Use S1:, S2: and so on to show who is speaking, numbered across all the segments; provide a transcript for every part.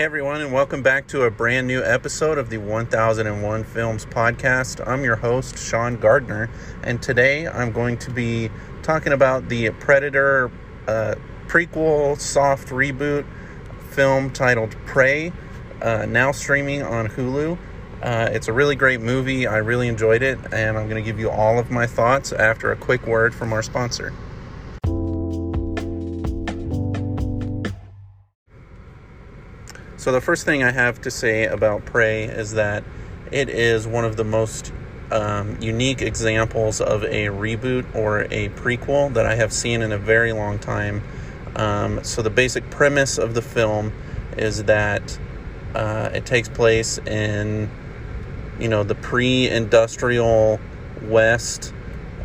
S1: Hey everyone, and welcome back to a brand new episode of the 1001 Films podcast. I'm your host, Sean Gardner, and today I'm going to be talking about the Predator uh, prequel soft reboot film titled Prey, uh, now streaming on Hulu. Uh, it's a really great movie. I really enjoyed it, and I'm going to give you all of my thoughts after a quick word from our sponsor. So, the first thing I have to say about Prey is that it is one of the most um, unique examples of a reboot or a prequel that I have seen in a very long time. Um, so, the basic premise of the film is that uh, it takes place in, you know, the pre-industrial West,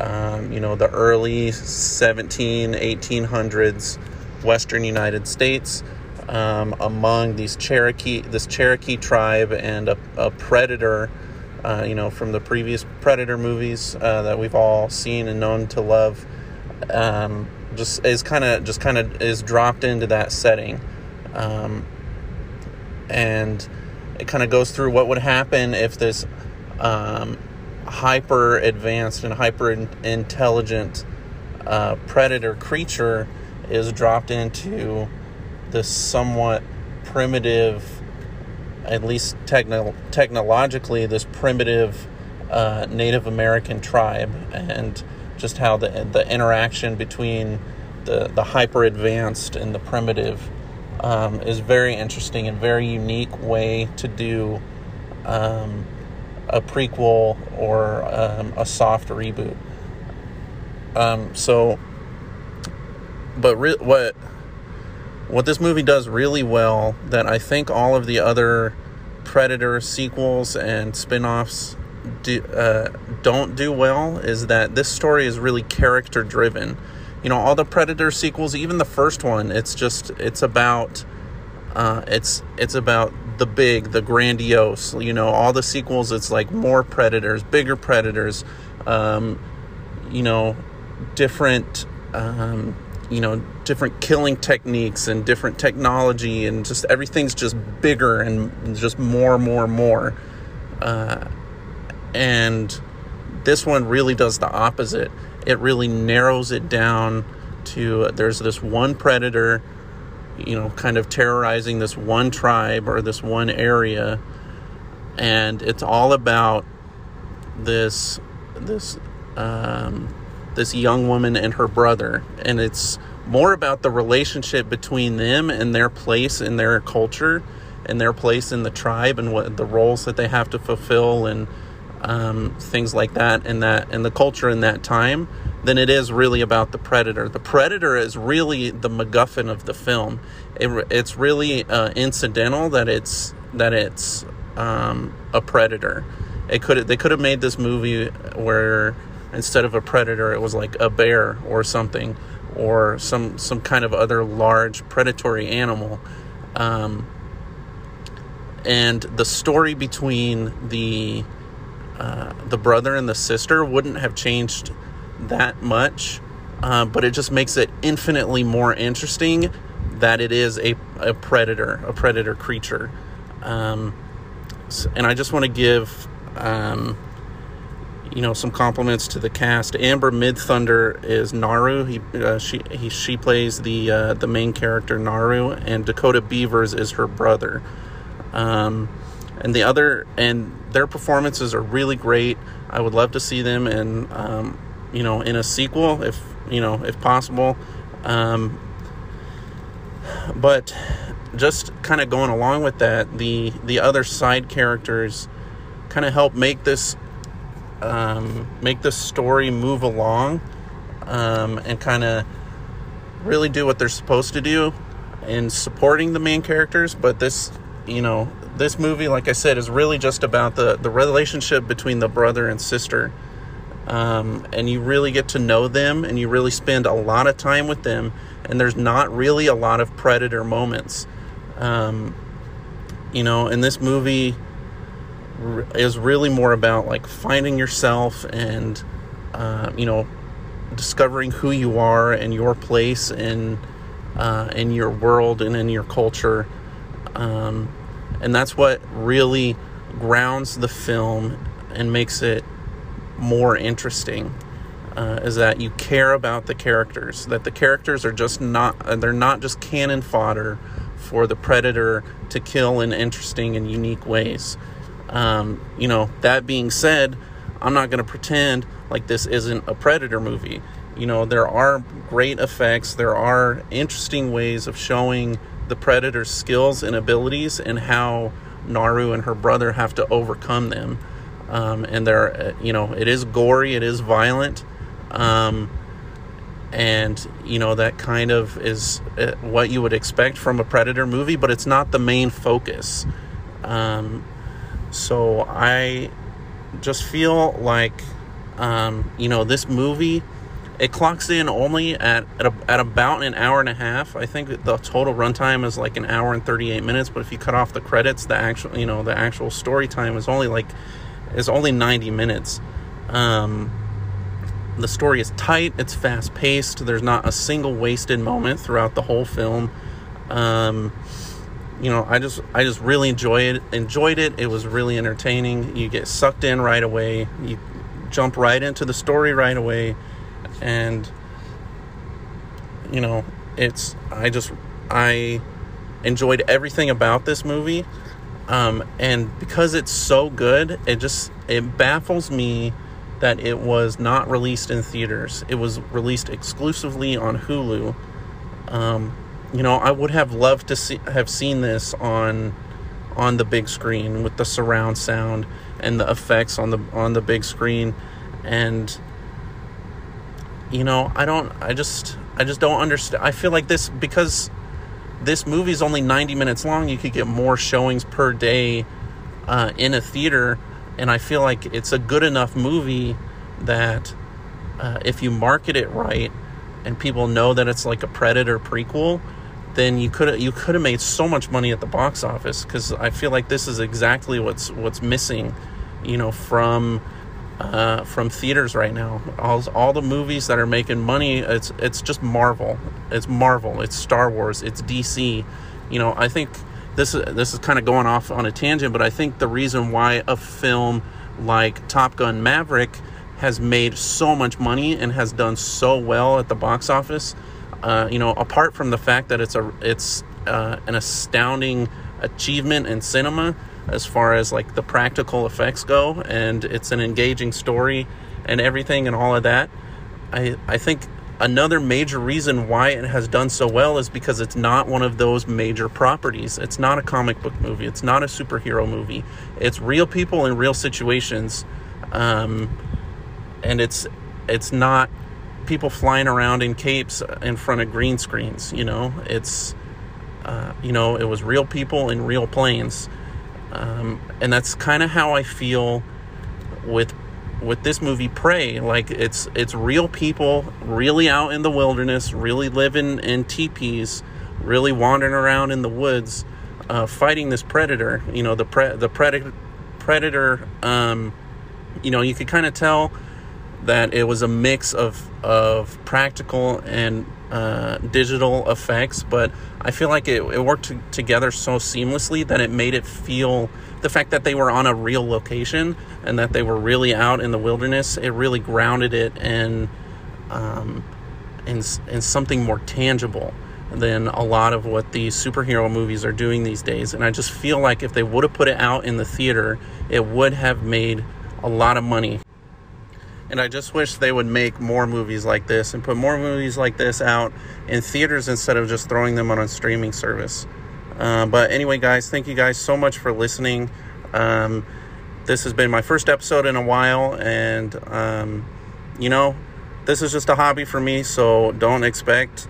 S1: um, you know, the early 17, 1800s Western United States um, among these Cherokee, this Cherokee tribe, and a, a predator. Uh, you know, from the previous Predator movies uh, that we've all seen and known to love, um, just is kind of just kind of is dropped into that setting, um, and it kind of goes through what would happen if this um, hyper advanced and hyper intelligent uh, predator creature is dropped into this somewhat primitive, at least techno- technologically, this primitive uh, Native American tribe, and just how the the interaction between the the hyper advanced and the primitive um, is very interesting and very unique way to do um, a prequel or um, a soft reboot. Um, so, but re- what what this movie does really well that I think all of the other Predator sequels and spin offs do, uh, don't do well is that this story is really character driven. You know, all the Predator sequels, even the first one, it's just, it's about. Uh, it's it's about the big, the grandiose. You know, all the sequels. It's like more predators, bigger predators. Um, you know, different um, you know different killing techniques and different technology and just everything's just bigger and just more and more and more. Uh, and this one really does the opposite. It really narrows it down to uh, there's this one predator you know kind of terrorizing this one tribe or this one area. And it's all about this this um, this young woman and her brother and it's more about the relationship between them and their place in their culture and their place in the tribe and what the roles that they have to fulfill and um, things like that and that and the culture in that time than it is really about the predator. The predator is really the macguffin of the film. It, it's really uh, incidental that it's that it's um, a predator. It could they could have made this movie where instead of a predator it was like a bear or something or some some kind of other large predatory animal. Um, and the story between the uh, the brother and the sister wouldn't have changed that much uh, but it just makes it infinitely more interesting that it is a, a predator a predator creature. Um, and i just want to give um, you know some compliments to the cast. Amber Midthunder is Naru. He uh, she he she plays the uh, the main character Naru, and Dakota Beavers is her brother. Um, and the other and their performances are really great. I would love to see them in um, you know in a sequel if you know if possible. Um, but just kind of going along with that, the the other side characters kind of help make this um, make the story move along um, and kind of really do what they're supposed to do in supporting the main characters. But this, you know, this movie, like I said, is really just about the, the relationship between the brother and sister. Um, and you really get to know them and you really spend a lot of time with them. And there's not really a lot of predator moments. Um, you know, in this movie, is really more about like finding yourself and uh, you know discovering who you are and your place in uh, in your world and in your culture Um, and that's what really grounds the film and makes it more interesting. Uh, is that you care about the characters that the characters are just not they're not just cannon fodder for the predator to kill in interesting and unique ways um, you know that being said i'm not going to pretend like this isn't a predator movie. You know there are great effects. There are interesting ways of showing the predator's skills and abilities and how naru and her brother have to overcome them. Um, and there, you know, it is gory, it is violent, um, and you know that kind of is uh, what you would expect from a predator movie, but it's not the main focus. Um, so I just feel like, um, you know, this movie it clocks in only at at, a, at, about an hour and a half. I think the total runtime is like an hour and 38 minutes, but if you cut off the credits, the actual you know the actual story time is only like is only 90 minutes. Um, the story is tight, it's fast paced, there's not a single wasted moment throughout the whole film. Um, you know, I just I just really enjoyed it. Enjoyed it. It was really entertaining. You get sucked in right away. You jump right into the story right away, and you know, it's I just I enjoyed everything about this movie. Um, and because it's so good, it just it baffles me that it was not released in theaters. It was released exclusively on Hulu. Um, you know, I would have loved to see have seen this on on the big screen with the surround sound and the effects on the on the big screen and you know, I don't I just I just don't understand. I feel like this because this movie is only 90 minutes long. You could get more showings per day uh, in a theater, and I feel like it's a good enough movie that uh, if you market it right and people know that it's like a Predator prequel, then you could you could have made so much money at the box office because I feel like this is exactly what's what's missing, you know, from uh, from theaters right now. All, all the movies that are making money, it's it's just Marvel. It's Marvel. It's Star Wars. It's DC. You know, I think this this is kind of going off on a tangent, but I think the reason why a film like Top Gun Maverick has made so much money and has done so well at the box office, uh, you know, apart from the fact that it's a it's uh, an astounding achievement in cinema as far as like the practical effects go and it's an engaging story and everything and all of that i i think another major reason why it has done so well is because it's not one of those major properties. It's not a comic book movie. It's not a superhero movie. It's real people in real situations um, and it's it's not people flying around in capes in front of green screens you know it's uh, you know it was real people in real planes um, and that's kind of how I feel with with this movie Prey. Like it's it's real people, really out in the wilderness, really living in teepees, really wandering around in the woods, uh, fighting this predator. You know the pre- the predator predator. Um, you know you could kind of tell that it was a mix of of practical and uh, digital effects, but I feel like it, it worked t- together so seamlessly that it made it feel the fact that they were on a real location and that they were really out in the wilderness. It really grounded it in um, in, in something more tangible than a lot of what these superhero movies are doing these days. And I just feel like if they would have put it out in the theater, it would have made a lot of money and I just wish they would make more movies like this and put more movies like this out in theaters instead of just throwing them on a streaming service. Uh, but anyway, guys, thank you guys so much for listening. Um, this has been my first episode in a while, and um, you know, this is just a hobby for me, so don't expect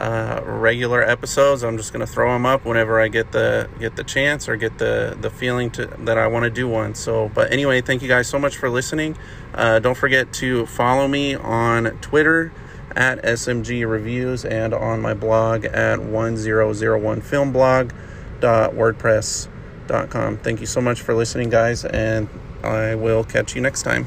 S1: uh, regular episodes. I'm just gonna throw them up whenever I get the get the chance or get the the feeling to that I want to do one. So, but anyway, thank you guys so much for listening. Uh, don't forget to follow me on Twitter at SMG Reviews and on my blog at 1001filmblog.wordpress.com. Thank you so much for listening, guys, and I will catch you next time.